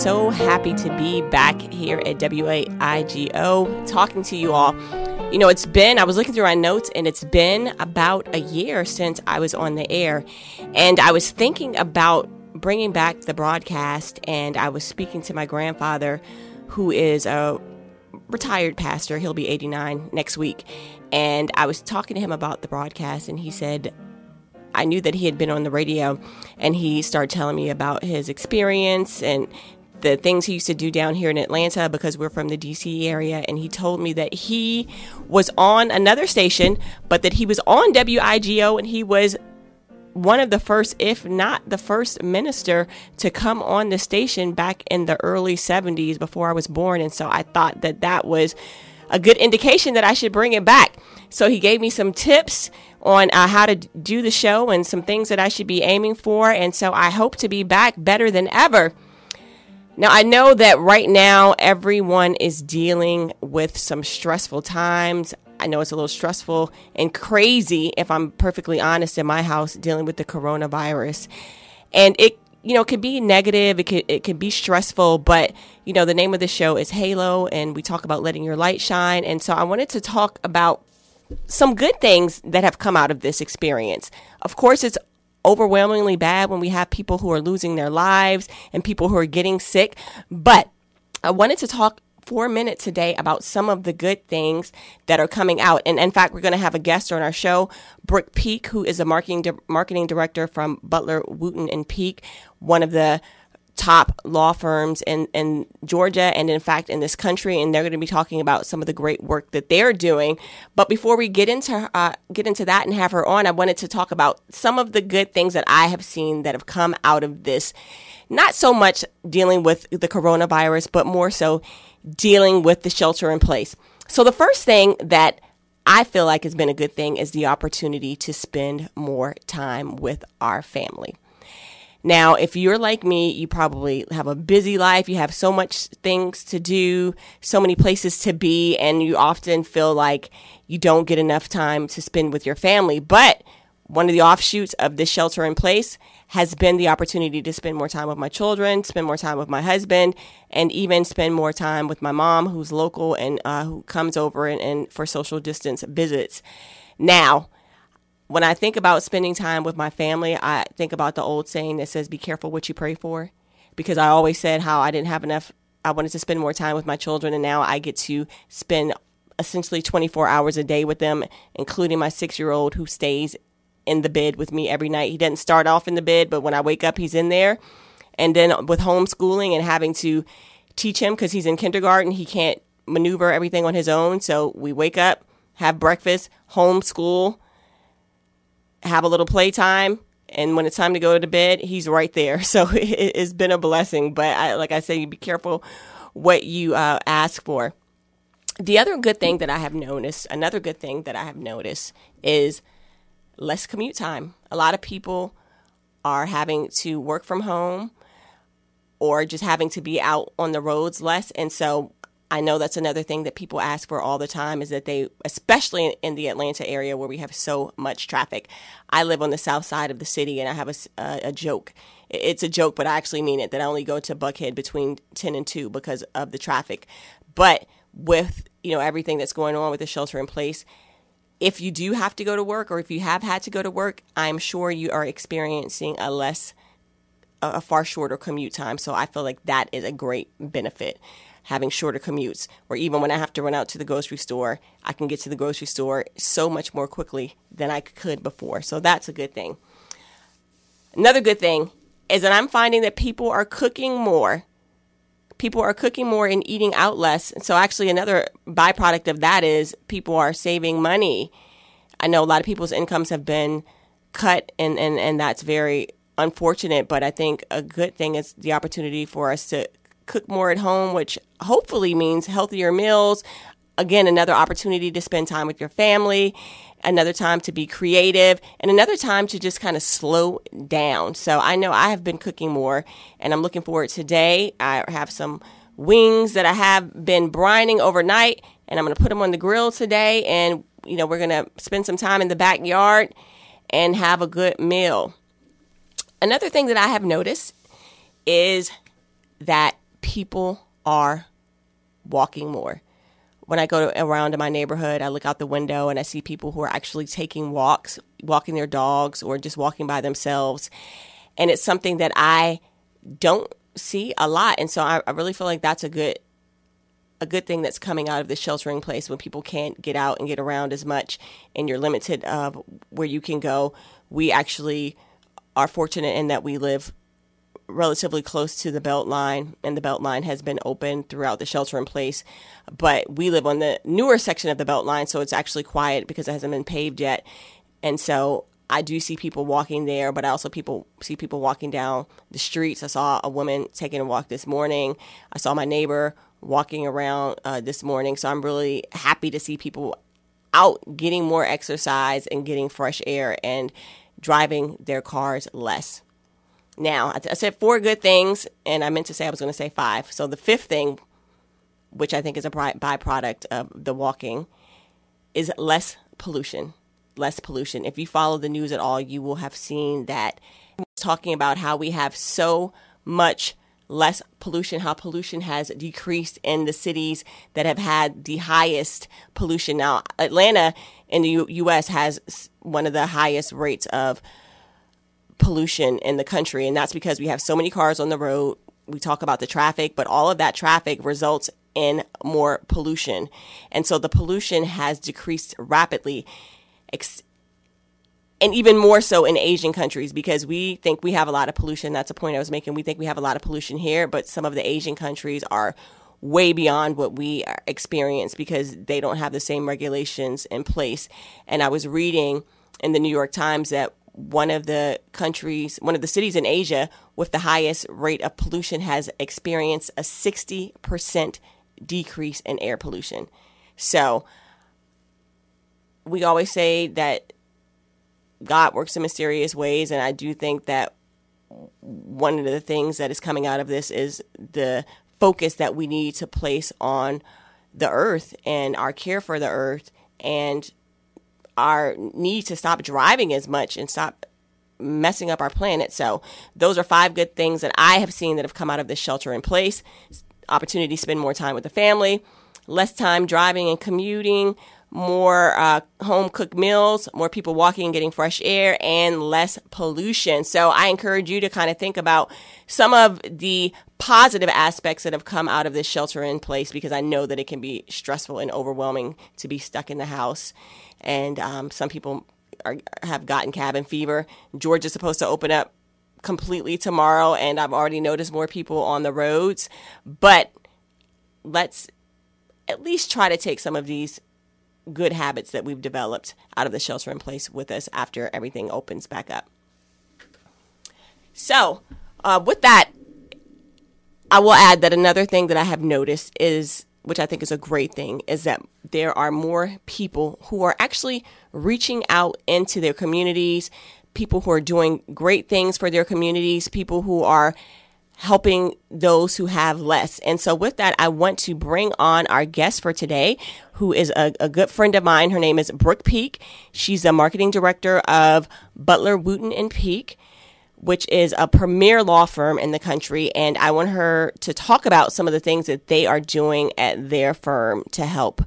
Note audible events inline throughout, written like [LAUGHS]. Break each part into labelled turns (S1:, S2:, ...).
S1: so happy to be back here at WIGO talking to you all. You know, it's been, I was looking through my notes, and it's been about a year since I was on the air. And I was thinking about bringing back the broadcast, and I was speaking to my grandfather, who is a retired pastor. He'll be 89 next week. And I was talking to him about the broadcast, and he said, I knew that he had been on the radio and he started telling me about his experience and the things he used to do down here in Atlanta because we're from the DC area. And he told me that he was on another station, but that he was on WIGO and he was one of the first, if not the first minister to come on the station back in the early 70s before I was born. And so I thought that that was a good indication that I should bring it back. So he gave me some tips on uh, how to do the show and some things that I should be aiming for. And so I hope to be back better than ever. Now, I know that right now everyone is dealing with some stressful times. I know it's a little stressful and crazy, if I'm perfectly honest, in my house dealing with the coronavirus. And it, you know, can be negative, it can, it can be stressful, but, you know, the name of the show is Halo, and we talk about letting your light shine. And so I wanted to talk about some good things that have come out of this experience. Of course, it's overwhelmingly bad when we have people who are losing their lives and people who are getting sick. But I wanted to talk for a minute today about some of the good things that are coming out. And in fact, we're going to have a guest on our show, Brooke Peek, who is a marketing di- marketing director from Butler Wooten and Peek, one of the top law firms in, in Georgia and in fact in this country and they're going to be talking about some of the great work that they're doing. But before we get into uh, get into that and have her on I wanted to talk about some of the good things that I have seen that have come out of this. Not so much dealing with the coronavirus but more so dealing with the shelter in place. So the first thing that I feel like has been a good thing is the opportunity to spend more time with our family. Now, if you're like me, you probably have a busy life. You have so much things to do, so many places to be, and you often feel like you don't get enough time to spend with your family. But one of the offshoots of this shelter in place has been the opportunity to spend more time with my children, spend more time with my husband, and even spend more time with my mom, who's local and uh, who comes over and, and for social distance visits. Now, when I think about spending time with my family, I think about the old saying that says, be careful what you pray for. Because I always said how I didn't have enough, I wanted to spend more time with my children, and now I get to spend essentially 24 hours a day with them, including my six year old who stays in the bed with me every night. He doesn't start off in the bed, but when I wake up, he's in there. And then with homeschooling and having to teach him because he's in kindergarten, he can't maneuver everything on his own. So we wake up, have breakfast, homeschool have a little playtime and when it's time to go to bed, he's right there. [LAUGHS] So it, has been a blessing. But I, like I said, you be careful what you uh, ask for. The other good thing that I have noticed, another good thing that I have noticed is less commute time. A lot of people are having to work from home or just having to be out on the roads less. And so I know that's another thing that people ask for all the time is that they, especially in the Atlanta area where we have so much traffic. I live on the south side of the city and I have a, a, a joke. It's a joke, but I actually mean it that I only go to Buckhead between 10 and 2 because of the traffic. But with, you know, everything that's going on with the shelter in place, if you do have to go to work or if you have had to go to work, I'm sure you are experiencing a less, a far shorter commute time. So I feel like that is a great benefit having shorter commutes, or even when I have to run out to the grocery store, I can get to the grocery store so much more quickly than I could before. So that's a good thing. Another good thing is that I'm finding that people are cooking more. People are cooking more and eating out less. So, actually, another byproduct of that is people are saving money. I know a lot of people's incomes have been cut, and, and, and that's very unfortunate. But I think a good thing is the opportunity for us to cook more at home, which hopefully means healthier meals. Again, another opportunity to spend time with your family another time to be creative, and another time to just kind of slow down. So I know I have been cooking more, and I'm looking forward today. I have some wings that I have been brining overnight, and I'm going to put them on the grill today. And, you know, we're going to spend some time in the backyard and have a good meal. Another thing that I have noticed is that people are walking more when I go around in my neighborhood, I look out the window and I see people who are actually taking walks, walking their dogs, or just walking by themselves. And it's something that I don't see a lot. And so I, I really feel like that's a good a good thing that's coming out of the sheltering place when people can't get out and get around as much and you're limited of where you can go. We actually are fortunate in that we live relatively close to the belt line and the belt line has been open throughout the shelter in place but we live on the newer section of the belt line so it's actually quiet because it hasn't been paved yet and so I do see people walking there, but I also people see people walking down the streets. I saw a woman taking a walk this morning. I saw my neighbor walking around uh, this morning. So I'm really happy to see people out getting more exercise and getting fresh air and driving their cars less. Now, I, said four good things, and I meant to say I was going to say five. So the fifth thing, which I think is a byproduct of the walking, is less pollution. Less pollution. If you follow the news at all, you will have seen that talking about how we have so much less pollution, how pollution has decreased in the cities that have had the highest pollution. Now, Atlanta in the U- U.S. has one of the highest rates of pollution in the country. And that's because we have so many cars on the road. We talk about the traffic, but all of that traffic results in more pollution. And so the pollution has decreased rapidly. and even more so in Asian countries because we think we have a lot of pollution. That's a point I was making. We think we have a lot of pollution here, but some of the Asian countries are way beyond what we experience because they don't have the same regulations in place. And I was reading in the New York Times that one of the countries, one of the cities in Asia with the highest rate of pollution has experienced a 60% decrease in air pollution. So we always say that God works in mysterious ways, and I do think that one of the things that is coming out of this is the focus that we need to place on the earth and our care for the earth and our need to stop driving as much and stop messing up our planet. So, those are five good things that I have seen that have come out of this shelter in place. Opportunity to spend more time with the family, less time driving and commuting, more uh, home cooked meals, more people walking and getting fresh air, and less pollution. So I encourage you to kind of think about some of the positive aspects that have come out of this shelter in place because I know that it can be stressful and overwhelming to be stuck in the house. And um, some people are, have gotten cabin fever. Georgia's supposed to open up completely tomorrow, and I've already noticed more people on the roads. But let's at least try to take some of these good habits that we've developed out of the shelter in place with us after everything opens back up. So, uh, with that, I will add that another thing that I have noticed is, which I think is a great thing, is that there are more people who are actually reaching out into their communities, people who are doing great things for their communities, people who are helping those who have less. And so, with that, I want to bring on our guest for today, who is a, a good friend of mine. Her name is Brooke Peek. She's the marketing director of Butler Wooten and Peek, which is a premier law firm in the country. And I want her to talk about some of the things that they are doing at their firm to help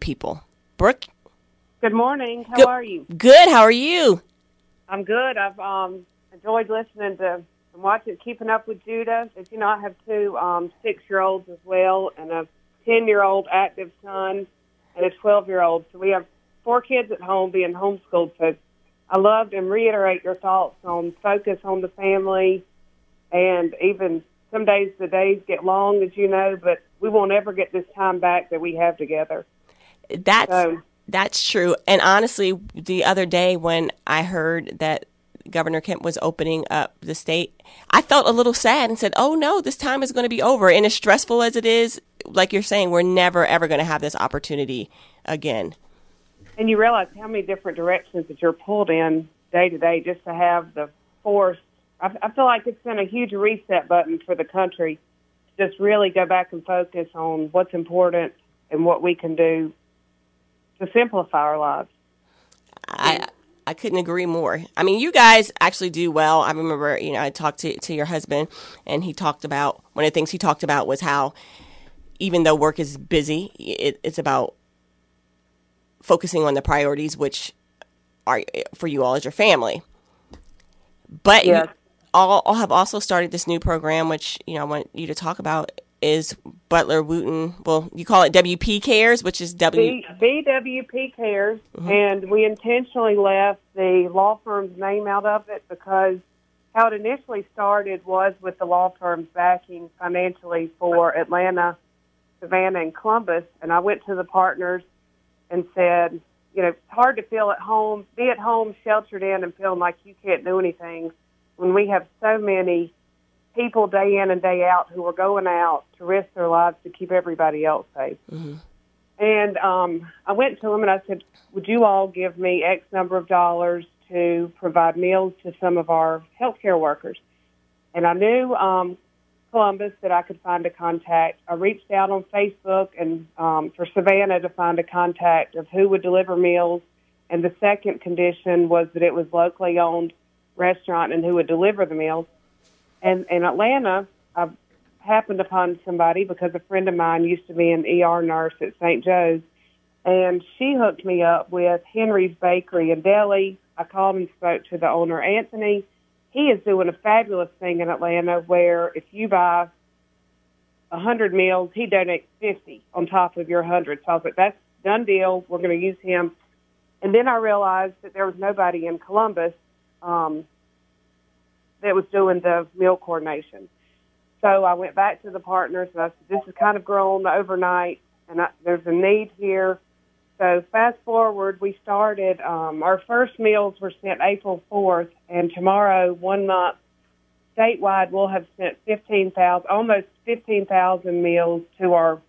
S1: people. Brooke?
S2: Good morning. How good, are you?
S1: Good. How are you?
S2: I'm good. I've um, enjoyed listening to and watching, keeping up with Judah. As you know, I have two um, six-year-olds as well, and a ten-year-old active son, and a twelve-year-old. So we have four kids at home being homeschooled. So I loved and reiterate your thoughts on focus on the family, and even some days the days get long, as you know, but we won't ever get this time back that we have together.
S1: That's so, that's true. And honestly, the other day when I heard that Governor Kemp was opening up the state, I felt a little sad and said, "Oh no, this time is going to be over." And as stressful as it is, like you're saying, we're never ever going to have this opportunity again.
S2: and you realize how many different directions that you're pulled in day to day just to have the force. I, I feel like it's been a huge reset button for the country to just really go back and focus on what's important and what we can do to simplify our lives.
S1: I I couldn't agree more. I mean, you guys actually do well. I remember, you know, I talked to to your husband, and he talked about one of the things he talked about was how even though work is busy, it, it's about focusing on the priorities, which are for you all as your family. But
S2: yes.
S1: you all, all have also started this new program, which you know I want you to talk about is Butler Wooten. Well, you call it WP Cares, which is W.
S2: B- BWP Cares, mm-hmm. and we intentionally left the law firm's name out of it because how it initially started was with the law firms backing financially for Atlanta, Savannah, and Columbus. And I went to the partners and said, you know, it's hard to feel at home, be at home, sheltered in, and feeling like you can't do anything when we have so many people day in and day out who are going out to risk their lives to keep everybody else safe. Mm-hmm. And um, I went to them and I said, Would you all give me X number of dollars to provide meals to some of our healthcare workers? And I knew um, Columbus that I could find a contact. I reached out on Facebook and um, for Savannah to find a contact of who would deliver meals. And the second condition was that it was locally owned restaurant and who would deliver the meals. And in Atlanta, I happened upon somebody because a friend of mine used to be an ER nurse at St. Joe's, and she hooked me up with Henri's Bakery and Deli. I called and spoke to the owner, Anthony. He is doing a fabulous thing in Atlanta where if you buy a hundred meals, he donates fifty on top of your hundred. So I was like, that's done deal. We're going to use him. And then I realized that there was nobody in Columbus um, that was doing the meal coordination. So I went back to the partners and I said, this has kind of grown overnight and I, there's a need here. So fast forward, we started, um, our first meals were sent April 4th and tomorrow, one month, statewide, we'll have sent 15,000, almost 15,000 meals to our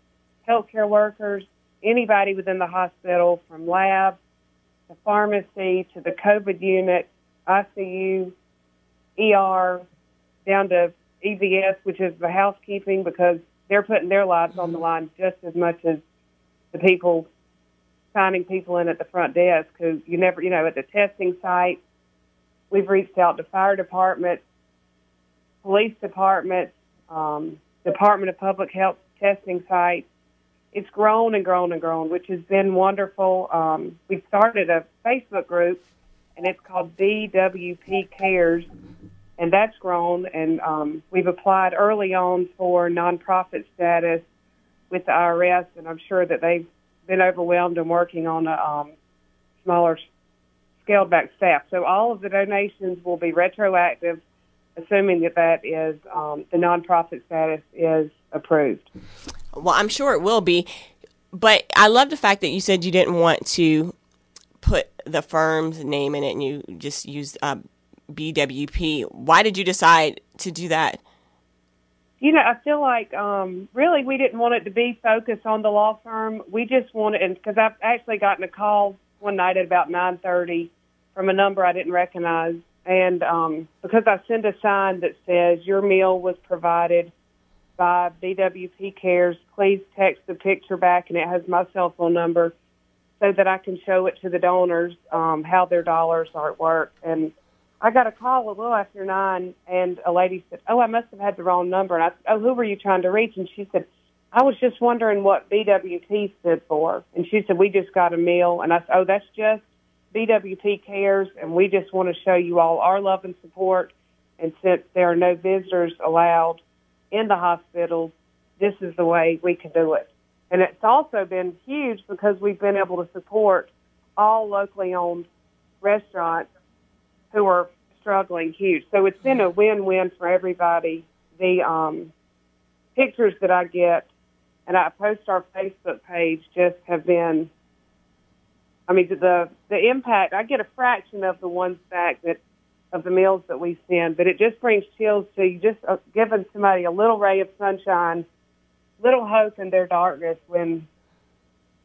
S2: healthcare workers, anybody within the hospital from lab to pharmacy to the COVID unit, ICU, ER, down to EVS, which is the housekeeping, because they're putting their lives on the mm-hmm. line just as much as the people signing people in at the front desk who you never, you know, at the testing site. We've reached out to fire department, police department, um, Department of Public Health testing sites. It's grown and grown and grown, which has been wonderful. Um, we started a Facebook group, and it's called BWP Cares, and that's grown. And um, we've applied early on for nonprofit status with the IRS, and I'm sure that they've been overwhelmed and working on a um, smaller, scaled back staff. So all of the donations will be retroactive, assuming that that is um, the nonprofit status is approved.
S1: Well, I'm sure it will be. But I love the fact that you said you didn't want to put the firm's name in it and you just used uh, BWP. Why did you decide to do that?
S2: You know, I feel like um, really we didn't want it to be focused on the law firm. We just wanted, because I've actually gotten a call one night at about nine thirty from a number I didn't recognize, and um, because I send a sign that says your meal was provided by BWP Cares, please text the picture back, and it has my cell phone number so that I can show it to the donors um, how their dollars are at work. And I got a call a little after nine, and a lady said, "Oh, I must have had the wrong number." And I said, "Oh, who were you trying to reach?" And she said, "I was just wondering what BWP stood for." And she said, "We just got a meal." And I said, "Oh, that's just BWP Cares, and we just want to show you all our love and support. And since there are no visitors allowed in the hospitals, this is the way we can do it." And it's also been huge because we've been able to support all locally owned restaurants who are struggling huge. So it's been a win-win for everybody. The um, pictures that I get and I post our Facebook page just have been. I mean, the the impact. I get a fraction of the ones back that of the meals that we send, but it just brings chills to you. Just uh, giving somebody a little ray of sunshine, little hope in their darkness when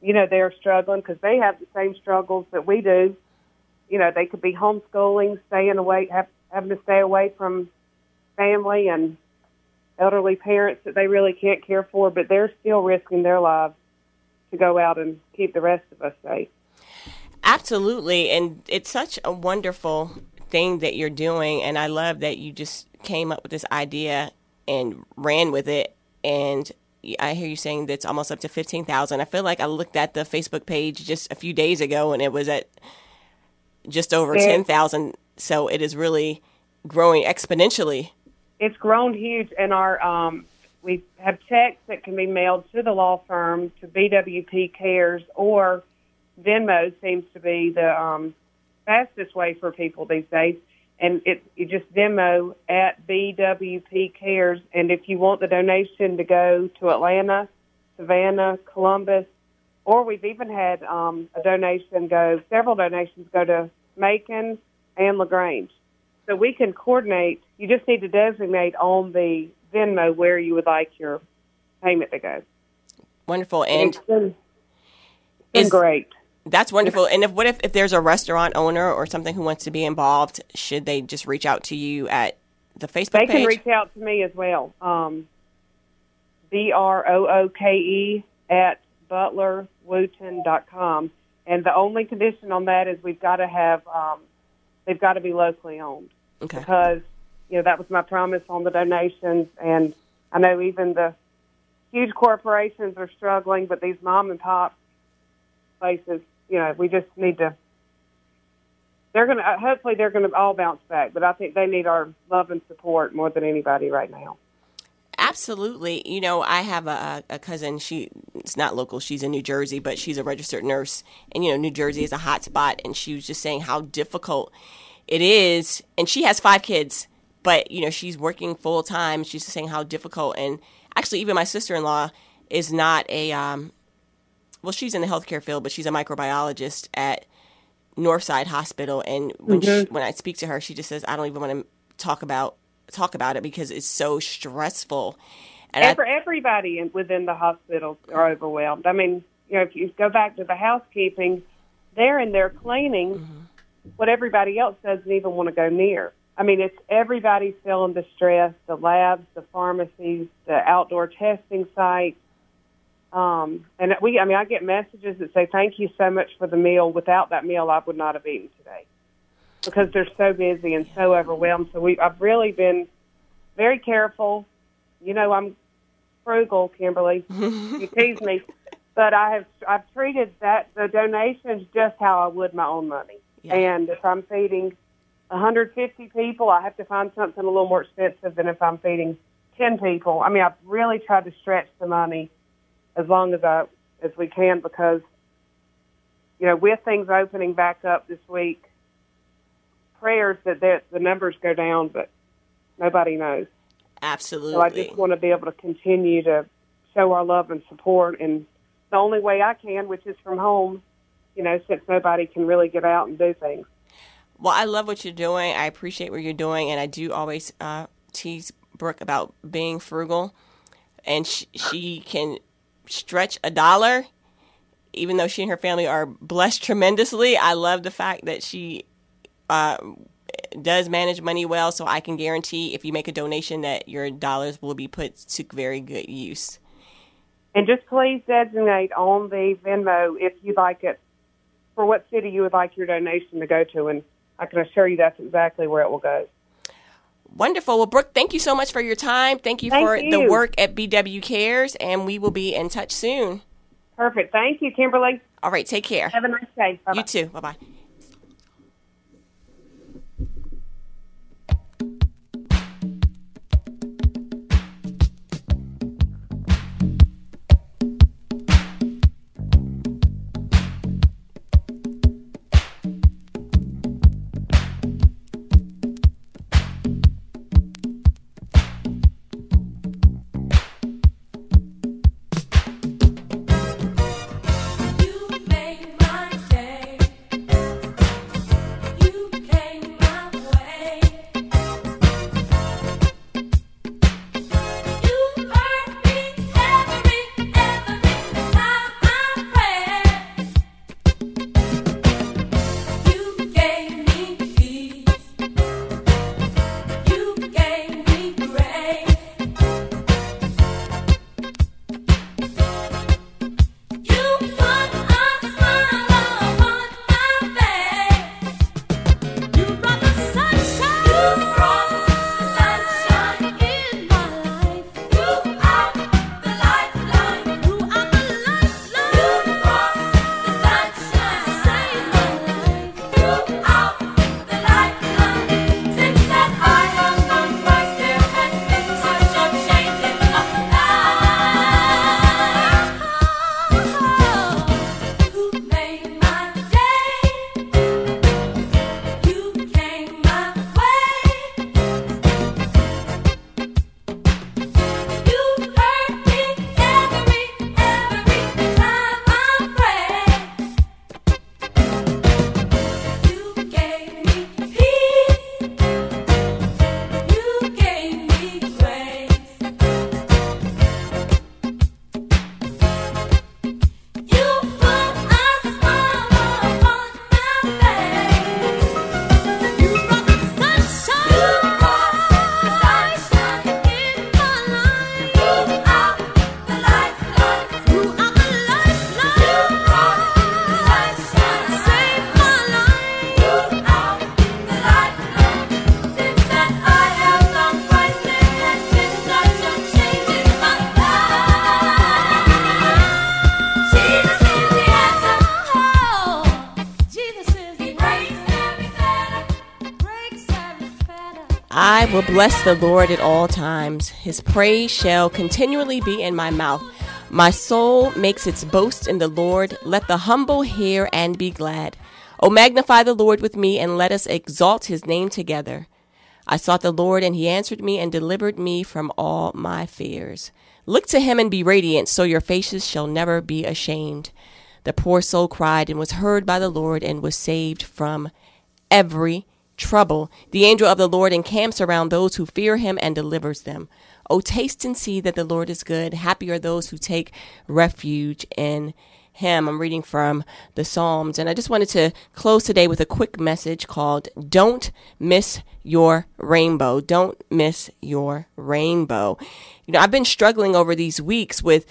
S2: you know, they're struggling because they have the same struggles that we do. You know, they could be homeschooling, staying away, have, having to stay away from family and elderly parents that they really can't care for, but they're still risking their lives to go out and keep the rest of us safe.
S1: Absolutely. And it's such a wonderful thing that you're doing. And I love that you just came up with this idea and ran with it. And I hear you saying that's almost up to 15,000. I feel like I looked at the Facebook page just a few days ago and it was at just over 10,000. So it is really growing exponentially.
S2: It's grown huge. And our, um, we have checks that can be mailed to the law firm to BWP Cares or Venmo seems to be the um, fastest way for people these days. And it, you just Venmo at BWP Cares. And if you want the donation to go to Atlanta, Savannah, Columbus, or we've even had um, a donation go, several donations go to Macon and LaGrange. So we can coordinate. You just need to designate on the Venmo where you would like your payment to go.
S1: Wonderful. And
S2: it's been, it's been
S1: is,
S2: great.
S1: That's wonderful. And if what if, if there's a restaurant owner or something who wants to be involved, should they just reach out to you at the Facebook
S2: they
S1: page?
S2: They can reach out to me as well. Um, B R O O K E at butlerwooten.com. And the only condition on that is we've got to have, um, they've got to be locally owned.
S1: Okay.
S2: Because, you know, that was my promise on the donations. And I know even the huge corporations are struggling, but these mom and pop places, you know, we just need to. They're going to, hopefully, they're going to all bounce back, but I think they need our love and support more than anybody right now.
S1: Absolutely. You know, I have a, a cousin. She it's not local. She's in New Jersey, but she's a registered nurse. And you know, New Jersey is a hot spot. And she was just saying how difficult it is. And she has five kids, but you know, she's working full time. She's saying how difficult. And actually, even my sister in law is not a um, well, she's in the healthcare field, but she's a microbiologist at Northside Hospital. And when mm-hmm. she, when I speak to her, she just says, "I don't even want to talk about talk about it because it's so stressful."
S2: And, and for everybody within the hospital are overwhelmed. I mean, you know, if you go back to the housekeeping, they're in there cleaning mm-hmm. what everybody else doesn't even want to go near. I mean, it's everybody's feeling the stress. The labs, the pharmacies, the outdoor testing sites um, and we, I mean, I get messages that say, "Thank you so much for the meal. Without that meal, I would not have eaten today," because they're so busy and so overwhelmed. So we, I've really been very careful. You know, I'm frugal, Kimberly. [LAUGHS] you tease me, but I have I've treated that the donations just how I would my own money. Yeah. And if I'm feeding 150 people, I have to find something a little more expensive than if I'm feeding 10 people. I mean, I've really tried to stretch the money as long as I as we can because you know with things opening back up this week, prayers that the numbers go down, but nobody knows.
S1: Absolutely.
S2: So I just want to be able to continue to show our love and support, and the only way I can, which is from home, you know, since nobody can really get out and do things.
S1: Well, I love what you're doing. I appreciate what you're doing, and I do always uh, tease Brooke about being frugal, and she, she can stretch a dollar, even though she and her family are blessed tremendously. I love the fact that she uh, does manage money well, so I can guarantee if you make a donation that your dollars will be put to very good use.
S2: And just please designate on the Venmo if you'd like it for what city you would like your donation to go to, and I can assure you that's exactly where it will go.
S1: Wonderful. Well, Brooke, thank you so much for your time. Thank you
S2: thank
S1: for
S2: you.
S1: the work at BW Cares, and we will be in touch soon.
S2: Perfect. Thank you, Kimberly.
S1: All right. Take care.
S2: Have a nice day. Bye-bye.
S1: You too. Bye bye. Bless the Lord at all times. His praise shall continually be in my mouth. My soul makes its boast in the Lord. Let the humble hear and be glad. O magnify the Lord with me, and let us exalt his name together. I sought the Lord, and he answered me and delivered me from all my fears. Look to him and be radiant, so your faces shall never be ashamed. The poor soul cried and was heard by the Lord and was saved from every trouble. The angel of the Lord encamps around those who fear him and delivers them. O taste and see that the Lord is good. Happy are those who take refuge in him. I'm reading from the Psalms. And I just wanted to close today with a quick message called Don't Miss Your Rainbow. Don't Miss Your Rainbow. You know, I've been struggling over these weeks with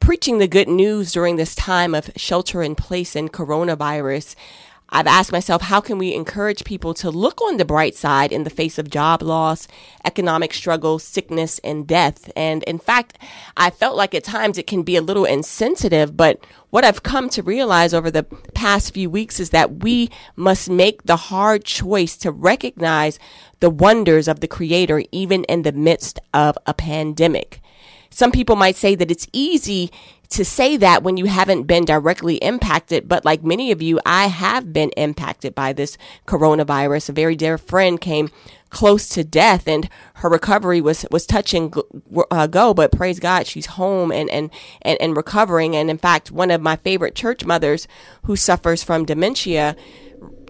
S1: preaching the good news during this time of shelter in place and coronavirus. I've asked myself, how can we encourage people to look on the bright side in the face of job loss, economic struggle, sickness, and death? And in fact, I felt like at times it can be a little insensitive, but what I've come to realize over the past few weeks is that we must make the hard choice to recognize the wonders of the Creator even in the midst of a pandemic. Some people might say that it's easy to say that when you haven't been directly impacted, but like many of you, I have been impacted by this coronavirus. A very dear friend came close to death and her recovery was was touch and uh, go but praise god she's home and, and and and recovering and in fact one of my favorite church mothers who suffers from dementia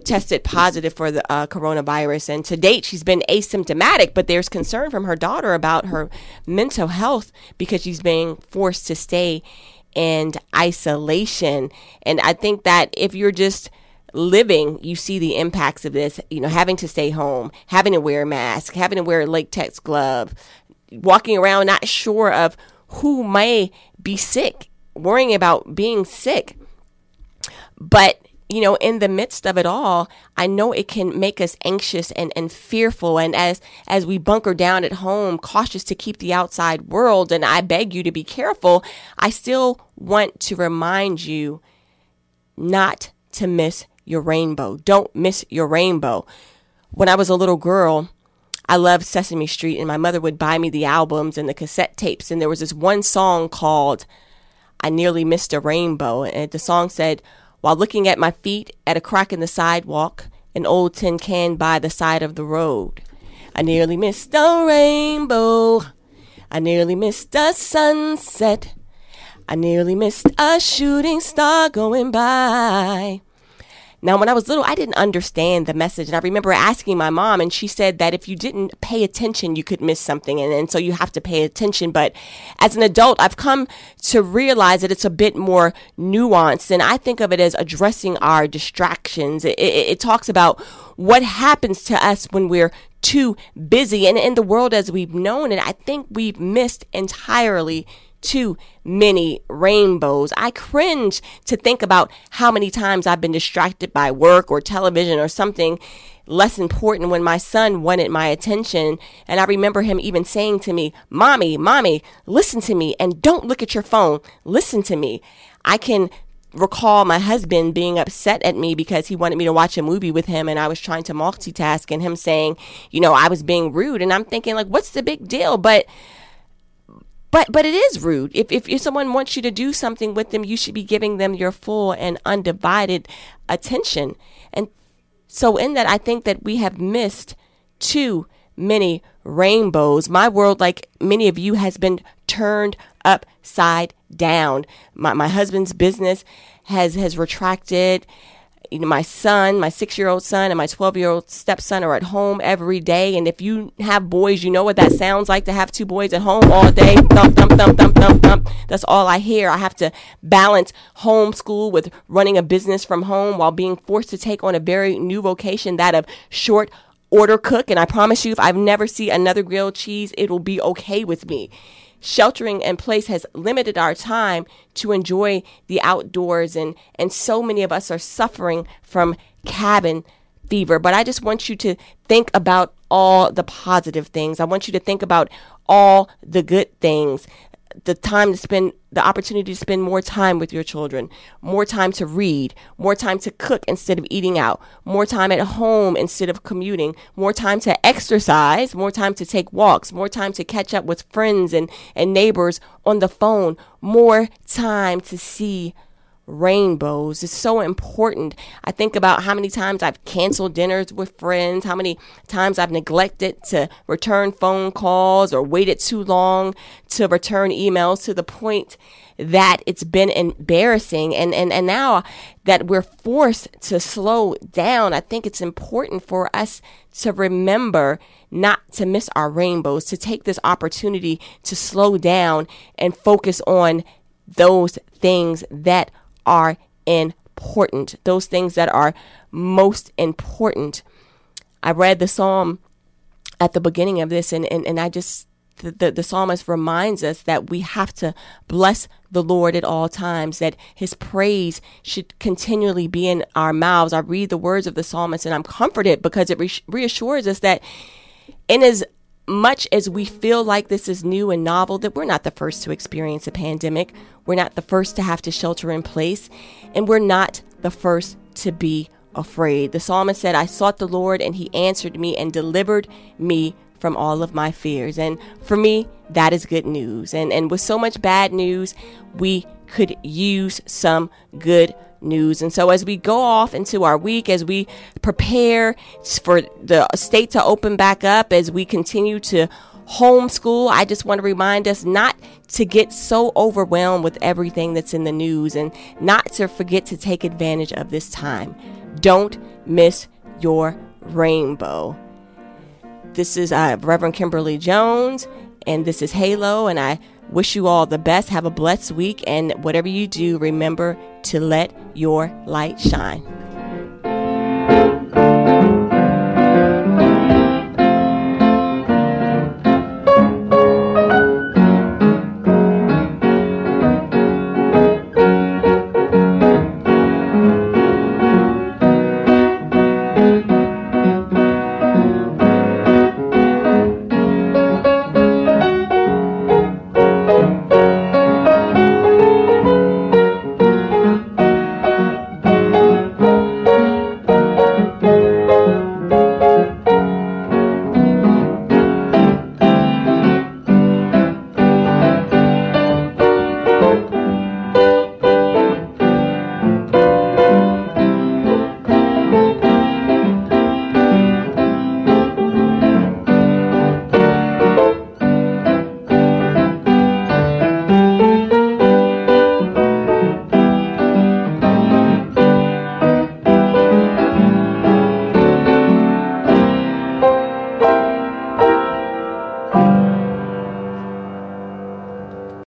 S1: tested positive for the uh, coronavirus. And to date, she's been asymptomatic, but there's concern from her daughter about her mental health because she's being forced to stay in isolation. And I think that if you're just living, you see the impacts of this, you know, having to stay home, having to wear a mask, having to wear a latex glove, walking around not sure of who may be sick, worrying about being sick. But you know, in the midst of it all, I know it can make us anxious and, and fearful. And as, as we bunker down at home, cautious to keep the outside world, and I beg you to be careful, I still want to remind you not to miss your rainbow. Don't miss your rainbow. When I was a little girl, I loved Sesame Street, and my mother would buy me the albums and the cassette tapes. And there was this one song called I Nearly Missed a Rainbow. And the song said, while looking at my feet at a crack in the sidewalk, an old tin can by the side of the road. I nearly missed a rainbow. I nearly missed a sunset. I nearly missed a shooting star going by. Now, when I was little, I didn't understand the message. And I remember asking my mom, and she said that if you didn't pay attention, you could miss something. And, and so you have to pay attention. But as an adult, I've come to realize that it's a bit more nuanced. And I think of it as addressing our distractions. It, it, it talks about what happens to us when we're too busy. And in the world as we've known it, I think we've missed entirely too many rainbows. I cringe to think about how many times I've been distracted by work or television or something less important when my son wanted my attention. And I remember him even saying to me, Mommy, Mommy, listen to me and don't look at your phone. Listen to me. I can recall my husband being upset at me because he wanted me to watch a movie with him and I was trying to multitask and him saying, you know, I was being rude. And I'm thinking, like, what's the big deal? But but but it is rude. If, if if someone wants you to do something with them, you should be giving them your full and undivided attention. And so in that, I think that we have missed too many rainbows. My world, like many of you, has been turned upside down. My my husband's business has has retracted you know, my son, my six year old son, and my 12 year old stepson are at home every day. And if you have boys, you know what that sounds like to have two boys at home all day. Thump, thump, thump, thump, thump, thump. That's all I hear. I have to balance homeschool with running a business from home while being forced to take on a very new vocation, that of short order cook. And I promise you, if I've never see another grilled cheese, it'll be okay with me sheltering in place has limited our time to enjoy the outdoors and and so many of us are suffering from cabin fever. But i just want you to think about all the positive things. I want you to think about all the good things the time to spend the opportunity to spend more time with your children, more time to read, more time to cook instead of eating out, more time at home instead of commuting, more time to exercise, more time to take walks, more time to catch up with friends and, and neighbors on the phone, more time to see rainbows is so important. I think about how many times I've canceled dinners with friends, how many times I've neglected to return phone calls or waited too long to return emails to the point that it's been embarrassing. And, and, and now that we're forced to slow down, I think it's important for us to remember not to miss our rainbows, to take this opportunity to slow down and focus on those things that are important, those things that are most important. I read the psalm at the beginning of this, and, and, and I just, the, the, the psalmist reminds us that we have to bless the Lord at all times, that his praise should continually be in our mouths. I read the words of the psalmist and I'm comforted because it re- reassures us that in as much as we feel like this is new and novel, that we're not the first to experience a pandemic, we're not the first to have to shelter in place, and we're not the first to be afraid. The psalmist said, I sought the Lord, and he answered me and delivered me from all of my fears. And for me, that is good news. And, and with so much bad news, we could use some good news. And so, as we go off into our week, as we prepare for the state to open back up, as we continue to homeschool, I just want to remind us not to get so overwhelmed with everything that's in the news and not to forget to take advantage of this time. Don't miss your rainbow. This is uh, Reverend Kimberly Jones, and this is Halo, and I Wish you all the best. Have a blessed week. And whatever you do, remember to let your light shine.